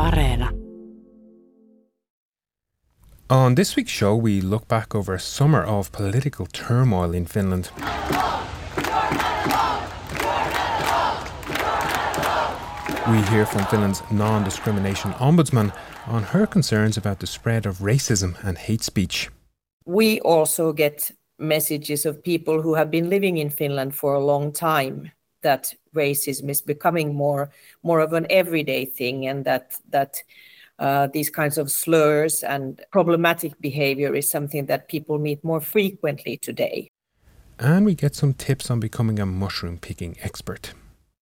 Areena. On this week's show, we look back over a summer of political turmoil in Finland. We hear from Finland's non discrimination ombudsman on her concerns about the spread of racism and hate speech. We also get messages of people who have been living in Finland for a long time that racism is becoming more more of an everyday thing and that that uh, these kinds of slurs and problematic behavior is something that people meet more frequently today. And we get some tips on becoming a mushroom picking expert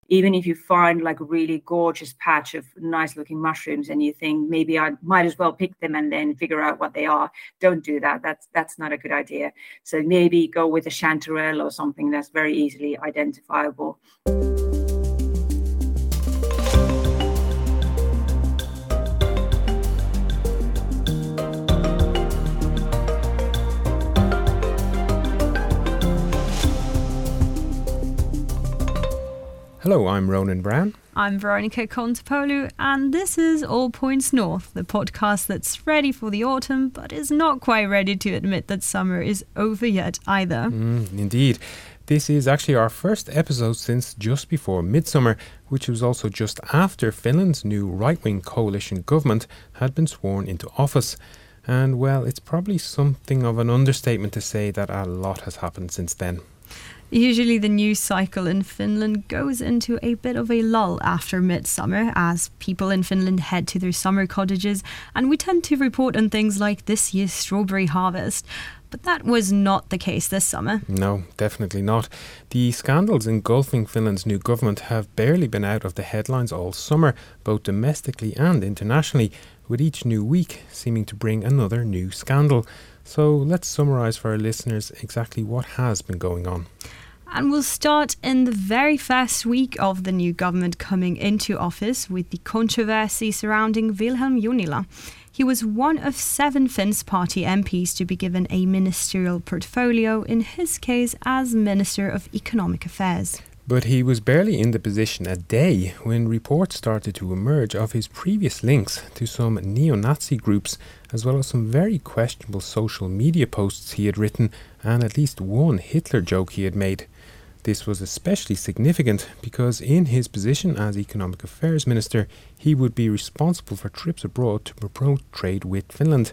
even if you find like a really gorgeous patch of nice looking mushrooms and you think maybe I might as well pick them and then figure out what they are, don't do that. That's that's not a good idea. So maybe go with a chanterelle or something that's very easily identifiable. I'm Ronan Browne. I'm Veronica Kontopoulou, and this is All Points North, the podcast that's ready for the autumn, but is not quite ready to admit that summer is over yet either. Mm, indeed. This is actually our first episode since just before midsummer, which was also just after Finland's new right wing coalition government had been sworn into office. And well, it's probably something of an understatement to say that a lot has happened since then. Usually, the news cycle in Finland goes into a bit of a lull after midsummer as people in Finland head to their summer cottages, and we tend to report on things like this year's strawberry harvest. But that was not the case this summer. No, definitely not. The scandals engulfing Finland's new government have barely been out of the headlines all summer, both domestically and internationally, with each new week seeming to bring another new scandal. So let's summarise for our listeners exactly what has been going on. And we'll start in the very first week of the new government coming into office with the controversy surrounding Vilhelm Junnila. He was one of seven Finns party MPs to be given a ministerial portfolio, in his case as Minister of Economic Affairs. But he was barely in the position a day when reports started to emerge of his previous links to some neo Nazi groups, as well as some very questionable social media posts he had written and at least one Hitler joke he had made. This was especially significant because, in his position as Economic Affairs Minister, he would be responsible for trips abroad to promote trade with Finland.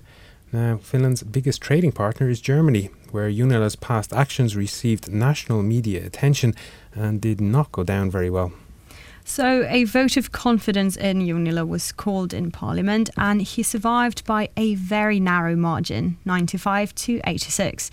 Now, Finland's biggest trading partner is Germany, where Junnila's past actions received national media attention and did not go down very well. So, a vote of confidence in Junnila was called in Parliament, and he survived by a very narrow margin 95 to 86.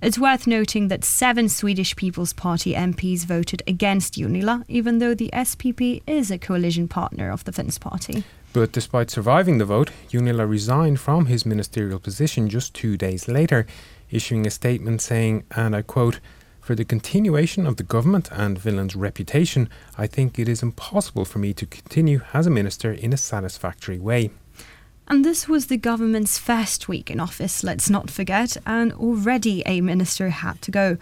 It's worth noting that seven Swedish People's Party MPs voted against Junnila, even though the SPP is a coalition partner of the Finns party. But despite surviving the vote, Junnila resigned from his ministerial position just two days later, issuing a statement saying, and I quote, for the continuation of the government and Finland's reputation, I think it is impossible for me to continue as a minister in a satisfactory way. And this was the government's first week in office, let's not forget, and already a minister had to go.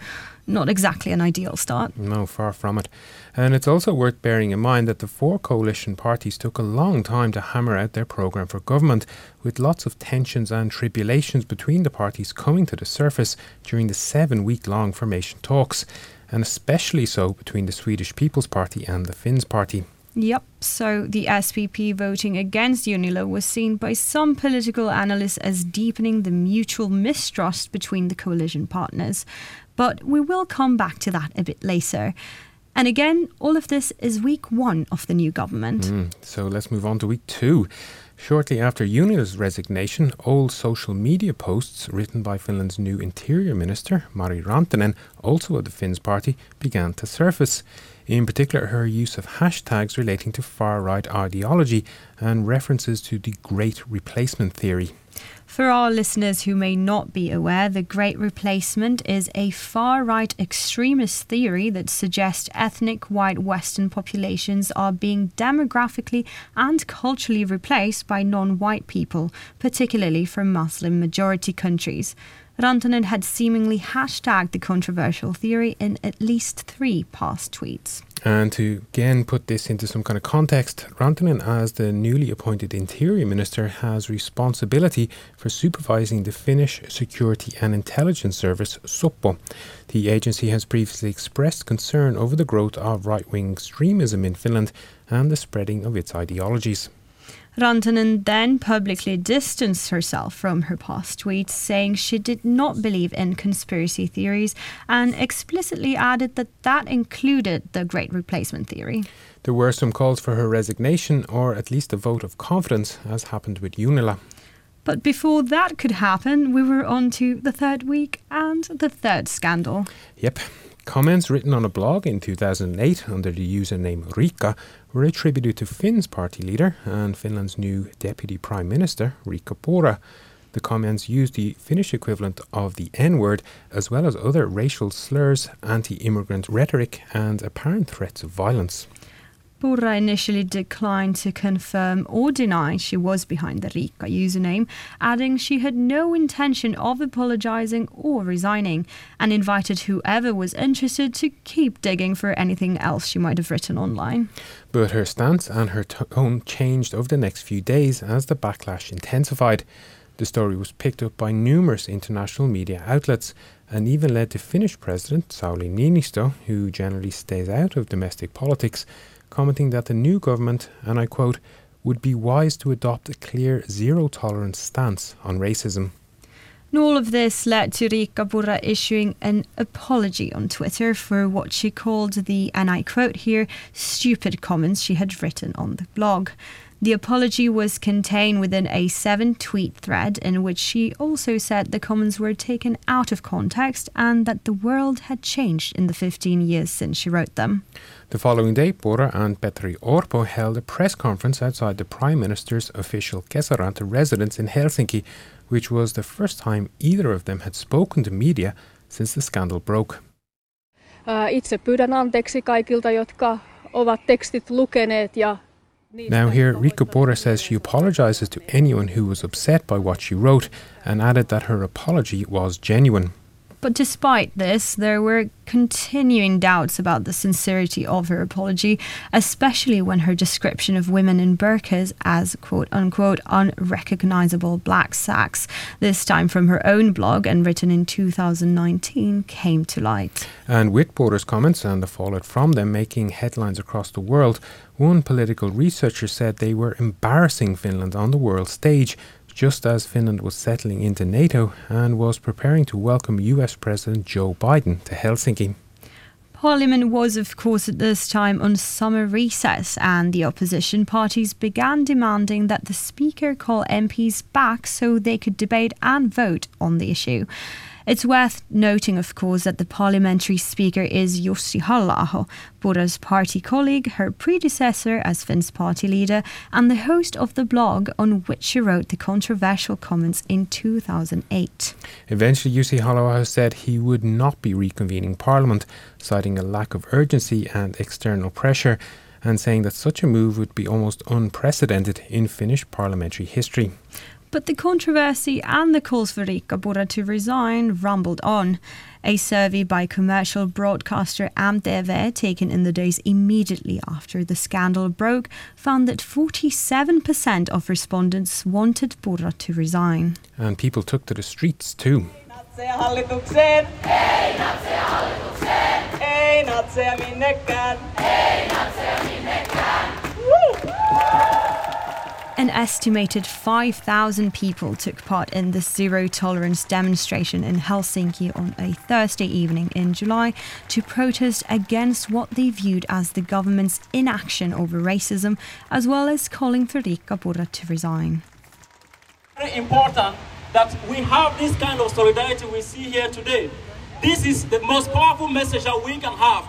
Not exactly an ideal start. No, far from it. And it's also worth bearing in mind that the four coalition parties took a long time to hammer out their programme for government, with lots of tensions and tribulations between the parties coming to the surface during the seven week long formation talks, and especially so between the Swedish People's Party and the Finns Party. Yep, so the SPP voting against Junnila was seen by some political analysts as deepening the mutual mistrust between the coalition partners. But we will come back to that a bit later. And again, all of this is week one of the new government. Mm, so let's move on to week two. Shortly after Junnila's resignation, old social media posts written by Finland's new Interior Minister, Mari Rantanen, also of the Finns party, began to surface in particular her use of hashtags relating to far right ideology and references to the Great Replacement theory. For our listeners who may not be aware, the Great Replacement is a far right extremist theory that suggests ethnic white Western populations are being demographically and culturally replaced by non white people, particularly from Muslim majority countries. Rantanen had seemingly hashtagged the controversial theory in at least three past tweets. And to again put this into some kind of context, Rantanen, as the newly appointed Interior Minister, has responsibility for supervising the Finnish Security and Intelligence Service, Supo. The agency has previously expressed concern over the growth of right wing extremism in Finland and the spreading of its ideologies. Rantanen then publicly distanced herself from her past tweets, saying she did not believe in conspiracy theories and explicitly added that that included the Great Replacement theory. There were some calls for her resignation or at least a vote of confidence, as happened with Junnila. But before that could happen, we were on to the third week and the third scandal. Yep. Comments written on a blog in 2008 under the username Rika were attributed to Finn's party leader and Finland's new deputy prime minister, Riikka Purra. The comments used the Finnish equivalent of the N word, as well as other racial slurs, anti immigrant rhetoric, and apparent threats of violence. Purra initially declined to confirm or deny she was behind the Rika username, adding she had no intention of apologizing or resigning, and invited whoever was interested to keep digging for anything else she might have written online. But her stance and her tone changed over the next few days as the backlash intensified. The story was picked up by numerous international media outlets and even led to Finnish President Sauli Niinisto, who generally stays out of domestic politics, commenting that the new government, and I quote, would be wise to adopt a clear zero tolerance stance on racism. And all of this led to Riikka Purra issuing an apology on Twitter for what she called the, and I quote here, stupid comments she had written on the blog. The apology was contained within a seven tweet thread in which she also said the comments were taken out of context and that the world had changed in the 15 years since she wrote them. The following day, Purra and Petri Orpo held a press conference outside the Prime Minister's official Kesäranta residence in Helsinki, which was the first time either of them had spoken to media since the scandal broke. Uh, itse pyydän anteeksi kaikilta, jotka ovat tekstit lukeneet ja Now, here, Riikka Purra says she apologizes to anyone who was upset by what she wrote and added that her apology was genuine. But despite this, there were continuing doubts about the sincerity of her apology, especially when her description of women in burqas as quote unquote unrecognizable black sacks, this time from her own blog and written in 2019, came to light. And with Purra's comments and the fallout from them making headlines across the world, one political researcher said they were embarrassing Finland on the world stage just as Finland was settling into NATO and was preparing to welcome US President Joe Biden to Helsinki. Parliament was, of course, at this time on summer recess, and the opposition parties began demanding that the Speaker call MPs back so they could debate and vote on the issue. It's worth noting, of course, that the parliamentary speaker is Jussi Halla-aho, Purra's party colleague, her predecessor as Finn's party leader, and the host of the blog on which she wrote the controversial comments in 2008. Eventually, Jussi Halla-aho said he would not be reconvening parliament, citing a lack of urgency and external pressure and saying that such a move would be almost unprecedented in Finnish parliamentary history. But the controversy and the calls for Riikka Purra to resign rumbled on. A survey by commercial broadcaster MTV, taken in the days immediately after the scandal broke, found that 47% of respondents wanted Purra to resign. And people took to the streets too. An estimated 5,000 people took part in the zero tolerance demonstration in Helsinki on a Thursday evening in July to protest against what they viewed as the government's inaction over racism, as well as calling for Riikka Purra to resign. Very important that we have this kind of solidarity we see here today. This is the most powerful message that we can have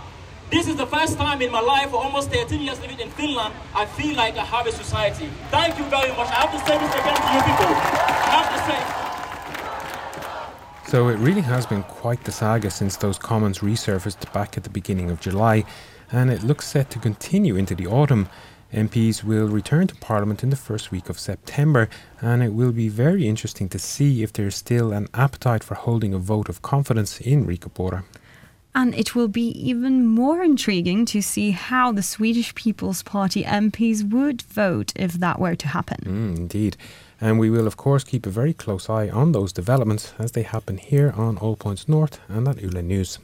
this is the first time in my life, for almost 13 years living in Finland, I feel like I have a society. Thank you very much. I have to say this again to you people. I have to say. So it really has been quite the saga since those comments resurfaced back at the beginning of July, and it looks set to continue into the autumn. MPs will return to Parliament in the first week of September, and it will be very interesting to see if there is still an appetite for holding a vote of confidence in Riikka Purra. And it will be even more intriguing to see how the Swedish People's Party MPs would vote if that were to happen. Mm, indeed. And we will, of course, keep a very close eye on those developments as they happen here on All Points North and at Yle News.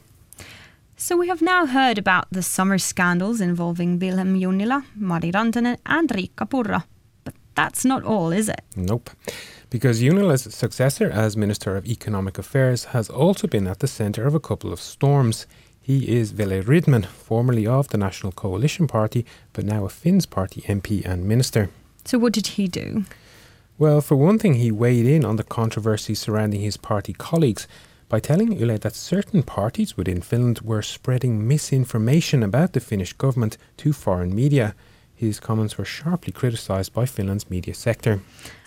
So we have now heard about the summer scandals involving Vilhelm Junnila, Mari Rantanen and Riikka Purra. That's not all, is it? Nope. Because Junnila's successor as Minister of Economic Affairs has also been at the centre of a couple of storms. He is Wille Rydman, formerly of the National Coalition Party, but now a Finns Party MP and Minister. So what did he do? Well, for one thing, he weighed in on the controversy surrounding his party colleagues by telling Yle that certain parties within Finland were spreading misinformation about the Finnish government to foreign media. His comments were sharply criticised by Finland's media sector.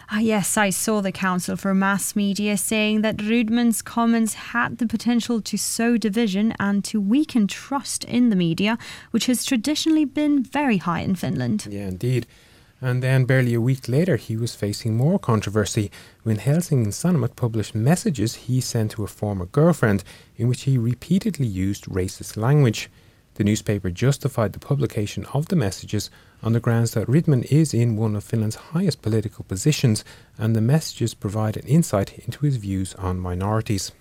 Ah, yes, I saw the Council for Mass Media saying that Rydman's comments had the potential to sow division and to weaken trust in the media, which has traditionally been very high in Finland. Yeah, indeed. And then, barely a week later, he was facing more controversy when Helsingin Sanomat published messages he sent to a former girlfriend in which he repeatedly used racist language. The newspaper justified the publication of the messages on the grounds that Rydman is in one of Finland's highest political positions and the messages provide an insight into his views on minorities.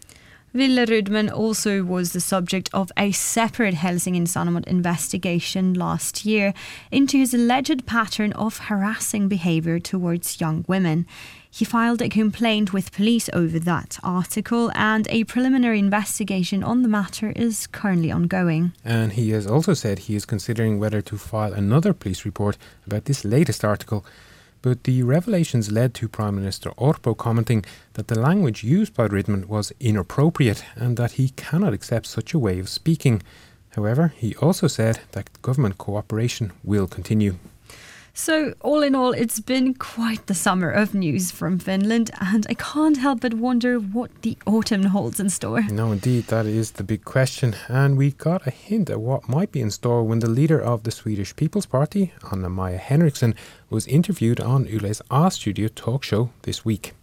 Wille Rydman also was the subject of a separate Helsingin Sanomat investigation last year into his alleged pattern of harassing behavior towards young women. He filed a complaint with police over that article, and a preliminary investigation on the matter is currently ongoing. And he has also said he is considering whether to file another police report about this latest article. But the revelations led to Prime Minister Orpo commenting that the language used by Rydman was inappropriate and that he cannot accept such a way of speaking. However, he also said that government cooperation will continue. So, all in all, it's been quite the summer of news from Finland, and I can't help but wonder what the autumn holds in store. No, indeed, that is the big question. And we got a hint at what might be in store when the leader of the Swedish People's Party, Anna-Maja Henriksson, was interviewed on Yle's A-Studio talk show this week.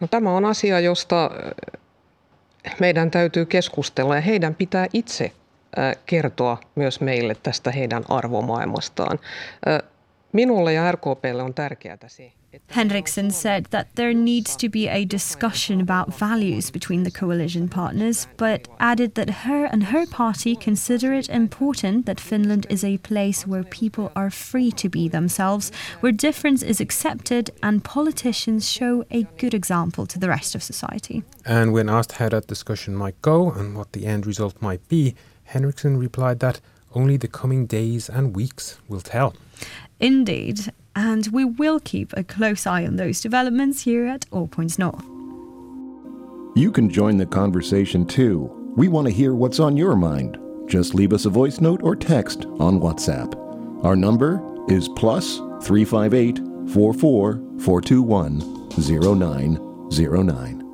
No, tämä on asia, josta äh, meidän täytyy keskustella ja heidän pitää itse äh, kertoa myös meille tästä heidän arvomaailmastaan. Äh, Minulle ja RKPlle on tärkeää se. Henriksson said that there needs to be a discussion about values between the coalition partners, but added that her and her party consider it important that Finland is a place where people are free to be themselves, where difference is accepted, and politicians show a good example to the rest of society. And when asked how that discussion might go and what the end result might be, Henriksson replied that only the coming days and weeks will tell. Indeed, and we will keep a close eye on those developments here at All Points North. You can join the conversation too. We want to hear what's on your mind. Just leave us a voice note or text on WhatsApp. Our number is plus 358 44 421 0909.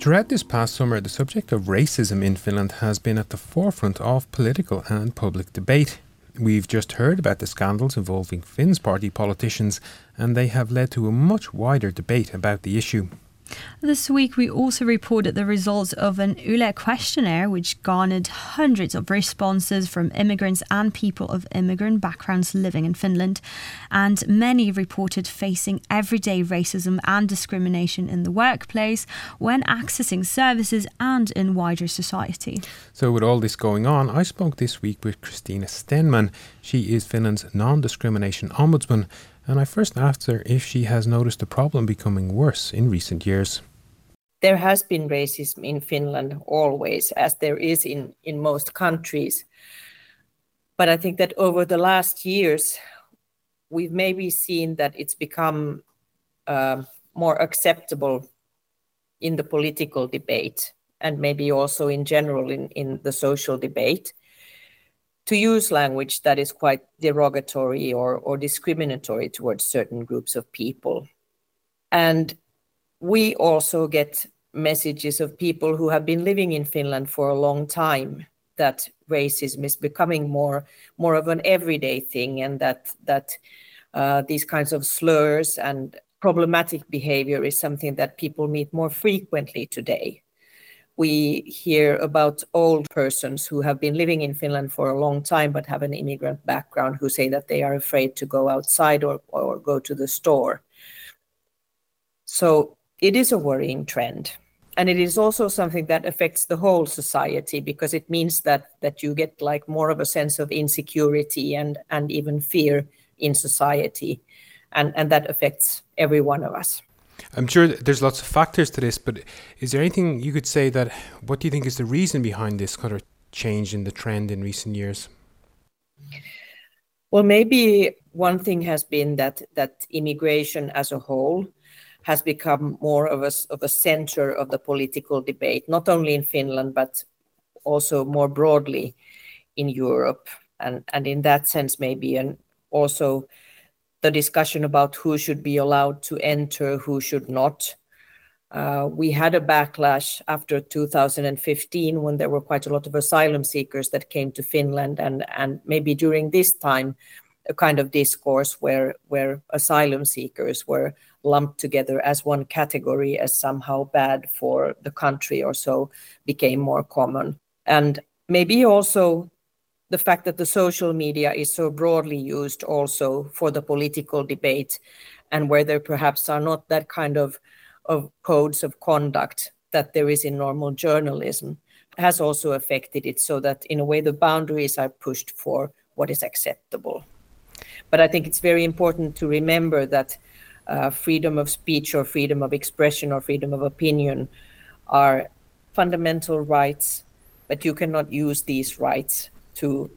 Throughout this past summer, the subject of racism in Finland has been at the forefront of political and public debate. We've just heard about the scandals involving Finns party politicians, and they have led to a much wider debate about the issue. This week, we also reported the results of an Yle questionnaire, which garnered hundreds of responses from immigrants and people of immigrant backgrounds living in Finland. And many reported facing everyday racism and discrimination in the workplace, when accessing services, and in wider society. So, with all this going on, I spoke this week with Kristina Stenman. She is Finland's non discrimination ombudsman and I first asked her if she has noticed the problem becoming worse in recent years. There has been racism in Finland always, as there is in, in most countries. But I think that over the last years, we've maybe seen that it's become uh, more acceptable in the political debate and maybe also in general in, in the social debate to use language that is quite derogatory or, or discriminatory towards certain groups of people. And we also get messages of people who have been living in Finland for a long time that racism is becoming more more of an everyday thing, and that that uh, these kinds of slurs and problematic behavior is something that people meet more frequently today. We hear about old persons who have been living in Finland for a long time but have an immigrant background who say that they are afraid to go outside or, or go to the store. So it is a worrying trend. And it is also something that affects the whole society because it means that that you get like more of a sense of insecurity and and even fear in society and and that affects every one of us I'm sure there's lots of factors to this, but is there anything you could say that what do you think is the reason behind this kind of change in the trend in recent years? Well, maybe one thing has been that that immigration as a whole has become more of a, of a center of the political debate, not only in Finland, but also more broadly in Europe. And, and in that sense, maybe and also the discussion about who should be allowed to enter, who should not. Uh, we had a backlash after 2015 when there were quite a lot of asylum seekers that came to Finland, and, maybe during this time, a kind of discourse where, where asylum seekers were lumped together as one category as somehow bad for the country or so became more common. And maybe also the fact that the social media is so broadly used also for the political debate and where there perhaps are not that kind of, of codes of conduct that there is in normal journalism has also affected it so that in a way the boundaries are pushed for what is acceptable. But i think it's very important to remember that uh, freedom of speech or freedom of expression or freedom of opinion are fundamental rights but you cannot use these rights to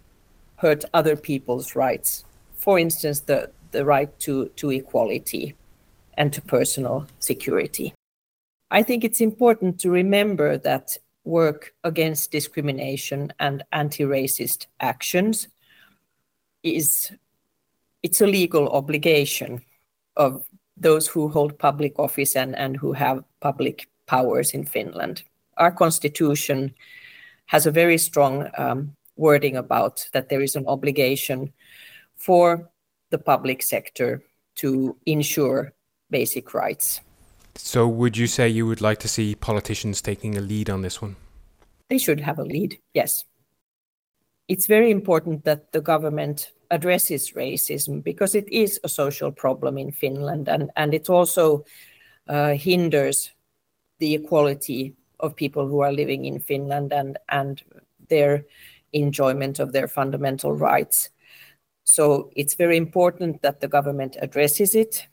hurt other people's rights. For instance, the, the right to, to equality and to personal security. I think it's important to remember that work against discrimination and anti-racist actions is it's a legal obligation of those who hold public office and, and who have public powers in Finland. Our constitution has a very strong um, wording about that there is an obligation for the public sector to ensure basic rights. So, would you say you would like to see politicians taking a lead on this one? They should have a lead, yes. It's very important that the government addresses racism because it is a social problem in Finland and, and it also uh, hinders the equality of people who are living in Finland and, and their enjoyment of their fundamental rights. So it's very important that the government addresses it.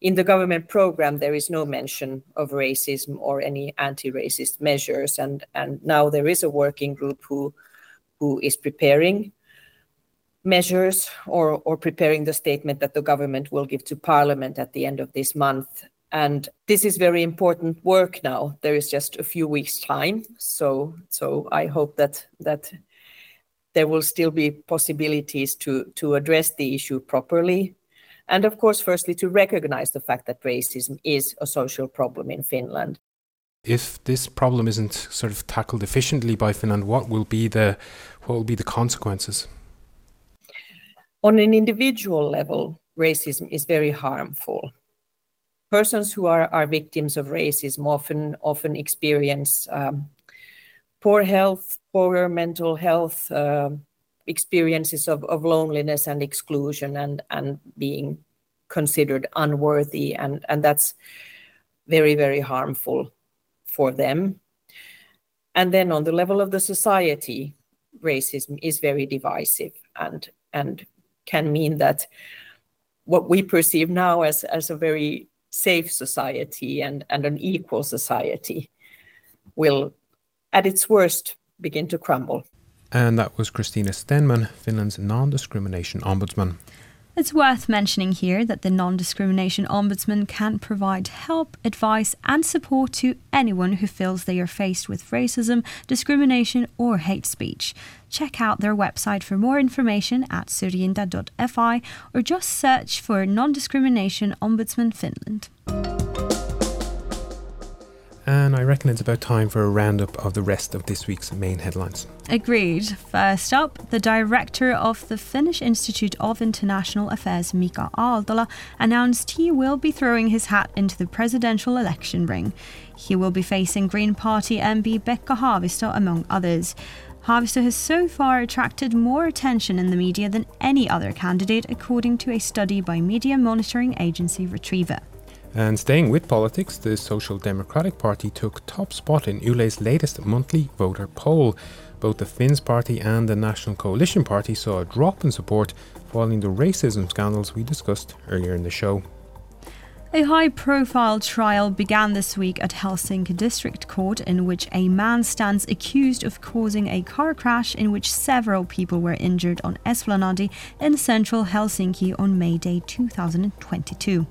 In the government program, there is no mention of racism or any anti-racist measures, and, and now there is a working group who, who is preparing measures or, or preparing the statement that the government will give to parliament at the end of this month. And this is very important work now. There is just a few weeks' time. So so I hope that that there will still be possibilities to, to address the issue properly. And of course, firstly, to recognize the fact that racism is a social problem in Finland. If this problem isn't sort of tackled efficiently by Finland, what will be the what will be the consequences? On an individual level, racism is very harmful persons who are, are victims of racism often often experience um, poor health, poorer mental health, uh, experiences of, of loneliness and exclusion, and and being considered unworthy, and and that's very very harmful for them. And then on the level of the society, racism is very divisive and and can mean that what we perceive now as as a very safe society and, and an equal society will, at its worst, begin to crumble. And that was Kristina Stenman, Finland's non discrimination ombudsman. It's worth mentioning here that the non discrimination ombudsman can provide help, advice, and support to anyone who feels they are faced with racism, discrimination, or hate speech. Check out their website for more information at syrjinta.fi or just search for Non Discrimination Ombudsman Finland. And I I reckon it's about time for a roundup of the rest of this week's main headlines. Agreed. First up, the director of the Finnish Institute of International Affairs, Mika Aaltola, announced he will be throwing his hat into the presidential election ring. He will be facing Green Party MP Pekka Haavisto, among others. Haavisto has so far attracted more attention in the media than any other candidate, according to a study by media monitoring agency Retriever. And staying with politics, the Social Democratic Party took top spot in Yle's latest monthly voter poll. Both the Finns Party and the National Coalition Party saw a drop in support following the racism scandals we discussed earlier in the show. A high profile trial began this week at Helsinki District Court in which a man stands accused of causing a car crash in which several people were injured on Esplanadi in central Helsinki on May Day 2022.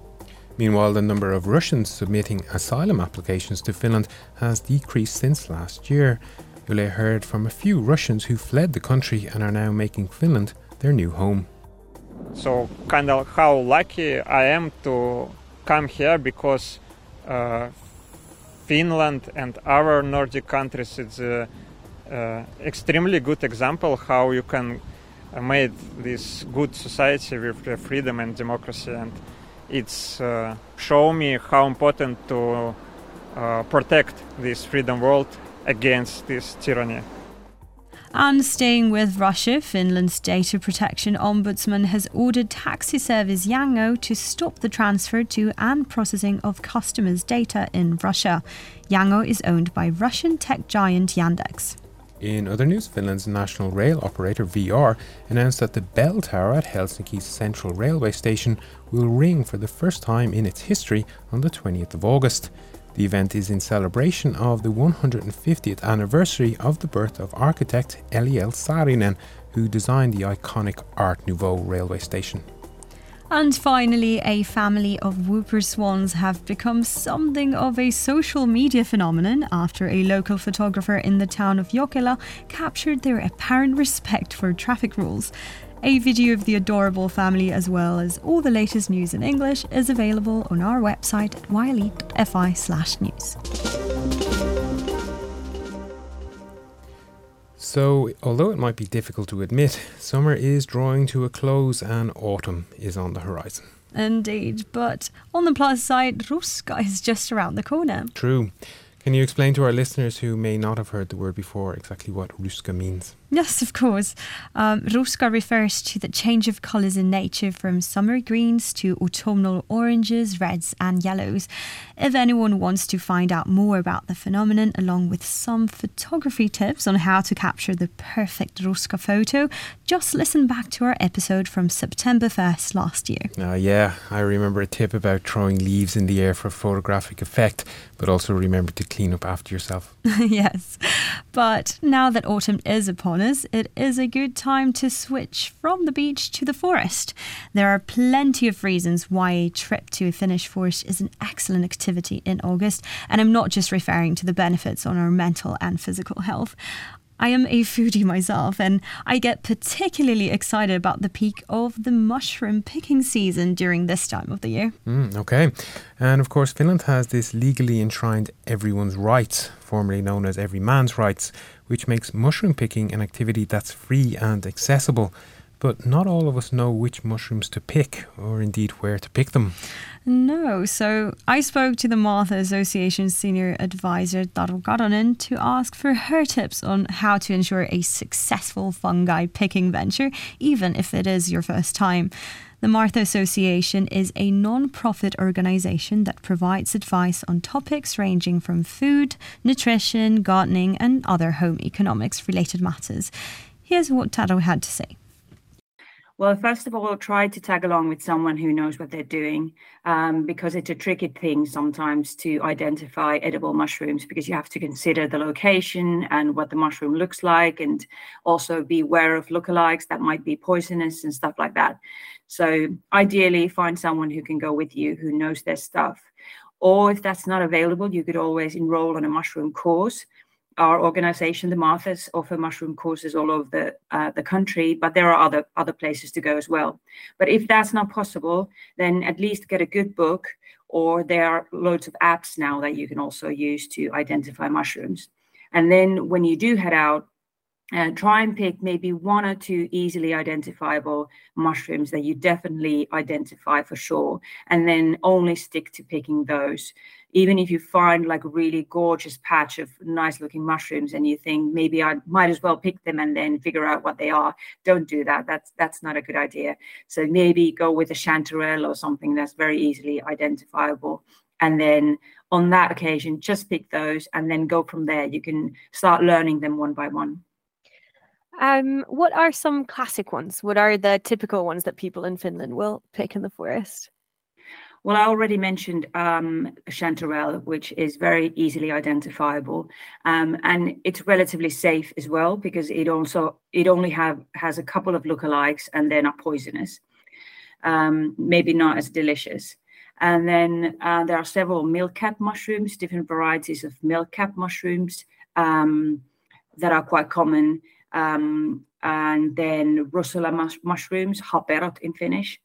Meanwhile, the number of Russians submitting asylum applications to Finland has decreased since last year. Yle heard from a few Russians who fled the country and are now making Finland their new home. So, kind of how lucky I am to come here because uh, Finland and our Nordic countries is a, uh, extremely good example how you can make this good society with freedom and democracy and it's uh, show me how important to uh, protect this freedom world against this tyranny. And staying with Russia, Finland's data protection ombudsman has ordered taxi service Yango to stop the transfer to and processing of customers' data in Russia. Yango is owned by Russian tech giant Yandex. In other news, Finland's national rail operator VR announced that the bell tower at Helsinki's central railway station will ring for the first time in its history on the 20th of August. The event is in celebration of the 150th anniversary of the birth of architect Eliel Saarinen, who designed the iconic Art Nouveau railway station. And finally, a family of whooper swans have become something of a social media phenomenon after a local photographer in the town of Jokela captured their apparent respect for traffic rules. A video of the adorable family, as well as all the latest news in English, is available on our website at yle.fi news. So, although it might be difficult to admit, summer is drawing to a close and autumn is on the horizon. Indeed, but on the plus side, Ruska is just around the corner. True. Can you explain to our listeners who may not have heard the word before exactly what ruska means? Yes, of course. Um, ruska refers to the change of colours in nature from summer greens to autumnal oranges, reds, and yellows. If anyone wants to find out more about the phenomenon, along with some photography tips on how to capture the perfect ruska photo, just listen back to our episode from September 1st last year. Uh, yeah, I remember a tip about throwing leaves in the air for photographic effect, but also remember to clean up after yourself. yes, but now that autumn is upon it is a good time to switch from the beach to the forest. There are plenty of reasons why a trip to a Finnish forest is an excellent activity in August, and I'm not just referring to the benefits on our mental and physical health. I am a foodie myself, and I get particularly excited about the peak of the mushroom picking season during this time of the year. Mm, okay. And of course, Finland has this legally enshrined everyone's rights, formerly known as every man's rights, which makes mushroom picking an activity that's free and accessible. But not all of us know which mushrooms to pick, or indeed where to pick them. No. So I spoke to the Martha Association's senior advisor, Taru Karonen, to ask for her tips on how to ensure a successful fungi picking venture, even if it is your first time. The Martha Association is a non profit organization that provides advice on topics ranging from food, nutrition, gardening, and other home economics related matters. Here's what Taru had to say. Well, first of all, try to tag along with someone who knows what they're doing um, because it's a tricky thing sometimes to identify edible mushrooms because you have to consider the location and what the mushroom looks like and also be aware of lookalikes that might be poisonous and stuff like that. So, ideally, find someone who can go with you who knows their stuff. Or if that's not available, you could always enroll on a mushroom course our organization, the Marthas, offer mushroom courses all over the uh, the country, but there are other other places to go as well. But if that's not possible, then at least get a good book, or there are loads of apps now that you can also use to identify mushrooms. And then when you do head out, uh, try and pick maybe one or two easily identifiable mushrooms that you definitely identify for sure, and then only stick to picking those. Even if you find like a really gorgeous patch of nice looking mushrooms and you think maybe I might as well pick them and then figure out what they are, don't do that. That's that's not a good idea. So maybe go with a chanterelle or something that's very easily identifiable. And then on that occasion, just pick those and then go from there. You can start learning them one by one. Um, what are some classic ones? What are the typical ones that people in Finland will pick in the forest? Well, I already mentioned um, chanterelle, which is very easily identifiable, um, and it's relatively safe as well because it also it only have has a couple of lookalikes and they're not poisonous. Um, maybe not as delicious. And then uh, there are several milkcap mushrooms, different varieties of milkcap mushrooms um, that are quite common. Um, and then Russula mus- mushrooms, haperot in Finnish,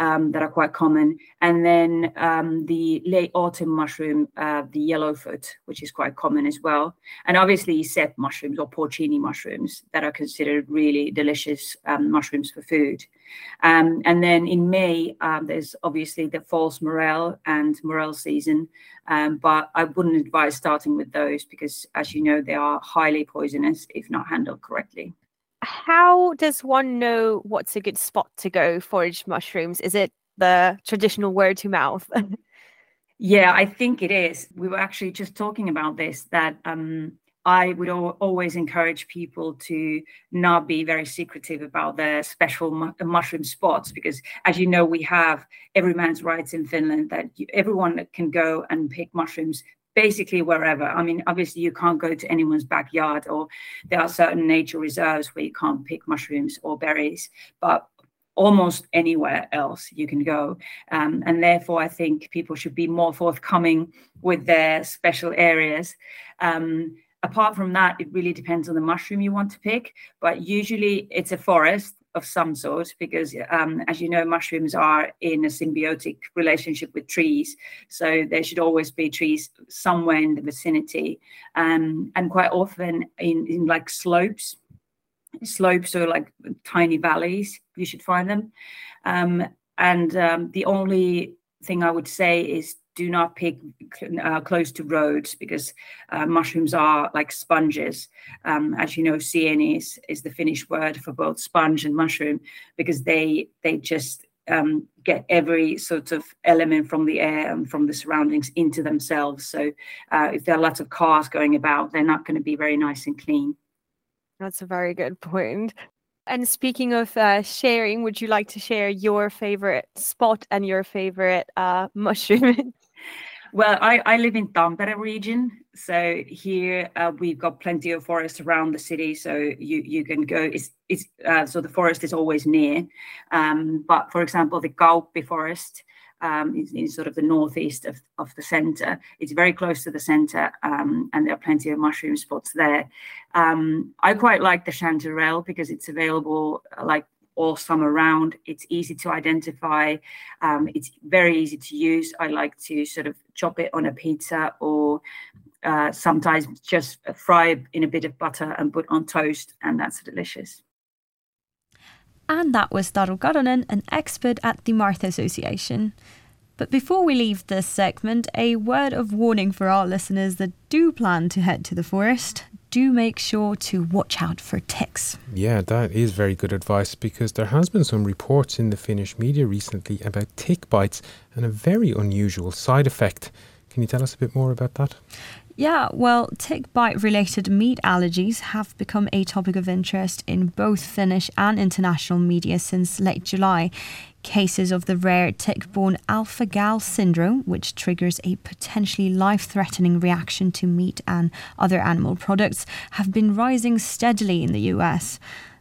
um, that are quite common. And then um, the late autumn mushroom, uh, the yellowfoot, which is quite common as well. And obviously cep mushrooms or porcini mushrooms that are considered really delicious um, mushrooms for food. Um, and then in May, um, there's obviously the false morel and morel season. Um, but I wouldn't advise starting with those because, as you know, they are highly poisonous if not handled correctly how does one know what's a good spot to go forage mushrooms? Is it the traditional word to mouth? yeah, I think it is. We were actually just talking about this that um, I would always encourage people to not be very secretive about their special mu- mushroom spots because, as you know, we have every man's rights in Finland that you, everyone can go and pick mushrooms basically wherever. I mean, obviously, you can't go to anyone's backyard, or there are certain nature reserves where you can't pick mushrooms or berries, but almost anywhere else you can go. Um, and therefore, I think people should be more forthcoming with their special areas. Um, apart from that, it really depends on the mushroom you want to pick, but usually it's a forest of some sort because um, as you know mushrooms are in a symbiotic relationship with trees. So there should always be trees somewhere in the vicinity. Um, and quite often in, in like slopes slopes or like tiny valleys you should find them. Um, and um, the only thing i would say is do not pick uh, close to roads because uh, mushrooms are like sponges. Um, as you know, sieni is, is the Finnish word for both sponge and mushroom because they they just um, get every sort of element from the air and from the surroundings into themselves. So uh, if there are lots of cars going about, they're not going to be very nice and clean. That's a very good point. And speaking of uh, sharing, would you like to share your favorite spot and your favorite uh, mushroom? Well, I, I live in Tampere region, so here uh, we've got plenty of forest around the city, so you you can go. It's it's uh, so the forest is always near, um, but for example, the Kauppi forest um, is in sort of the northeast of, of the center. It's very close to the center, um, and there are plenty of mushroom spots there. Um, I quite like the chanterelle because it's available uh, like all summer round. It's easy to identify. Um, it's very easy to use. I like to sort of chop it on a pizza or uh, sometimes just fry in a bit of butter and put on toast, and that's delicious. And that was Taru Karonen, an expert at the Martha Association. But before we leave this segment, a word of warning for our listeners that do plan to head to the forest do make sure to watch out for ticks. Yeah, that is very good advice because there has been some reports in the Finnish media recently about tick bites and a very unusual side effect. Can you tell us a bit more about that? Yeah, well, tick bite related meat allergies have become a topic of interest in both Finnish and international media since late July cases of the rare tick borne alpha gal syndrome, which triggers a potentially life threatening reaction to meat and other animal products, have been rising steadily in the US.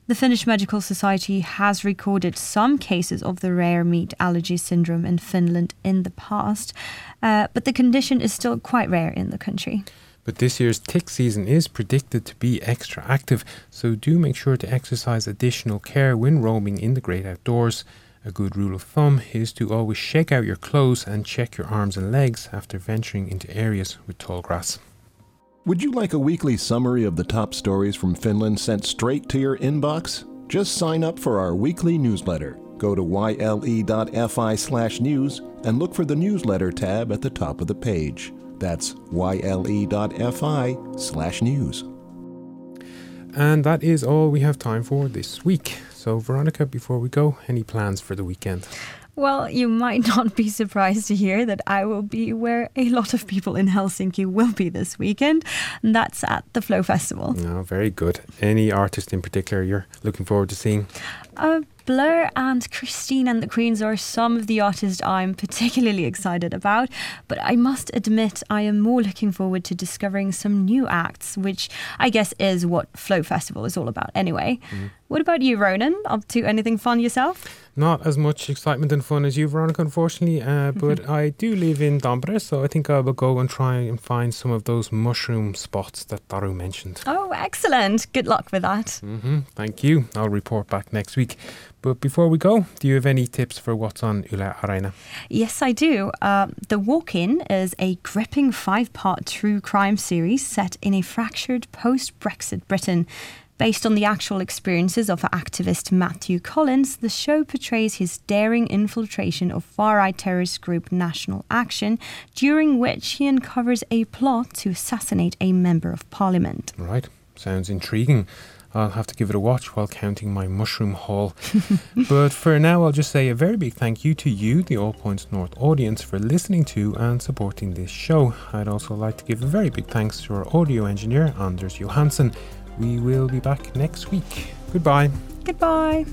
The Finnish Medical Society has recorded some cases of the rare meat allergy syndrome in Finland in the past, uh, but the condition is still quite rare in the country. But this year's tick season is predicted to be extra active, so do make sure to exercise additional care when roaming in the great outdoors. A good rule of thumb is to always shake out your clothes and check your arms and legs after venturing into areas with tall grass. Would you like a weekly summary of the top stories from Finland sent straight to your inbox? Just sign up for our weekly newsletter. Go to yle.fi slash news and look for the newsletter tab at the top of the page. That's yle.fi slash news. And that is all we have time for this week. So, Veronica, before we go, any plans for the weekend? Well, you might not be surprised to hear that I will be where a lot of people in Helsinki will be this weekend, and that's at the Flow Festival. No, very good. Any artist in particular you're looking forward to seeing? Uh, Blur and Christine and the Queens are some of the artists I'm particularly excited about, but I must admit I am more looking forward to discovering some new acts, which I guess is what Flow Festival is all about anyway. Mm. What about you, Ronan? Up to anything fun yourself? Not as much excitement and fun as you, Veronica, unfortunately, uh, but I do live in Tampere, so I think I will go and try and find some of those mushroom spots that Taru mentioned. Oh, excellent. Good luck with that. Mm-hmm. Thank you. I'll report back next week. But before we go, do you have any tips for what's on Yle Areena? Yes, I do. Uh, the Walk In is a gripping five part true crime series set in a fractured post Brexit Britain. Based on the actual experiences of activist Matthew Collins, the show portrays his daring infiltration of far right terrorist group National Action, during which he uncovers a plot to assassinate a member of parliament. Right, sounds intriguing. I'll have to give it a watch while counting my mushroom haul. but for now, I'll just say a very big thank you to you, the All Points North audience, for listening to and supporting this show. I'd also like to give a very big thanks to our audio engineer, Anders Johansson. We will be back next week. Goodbye. Goodbye.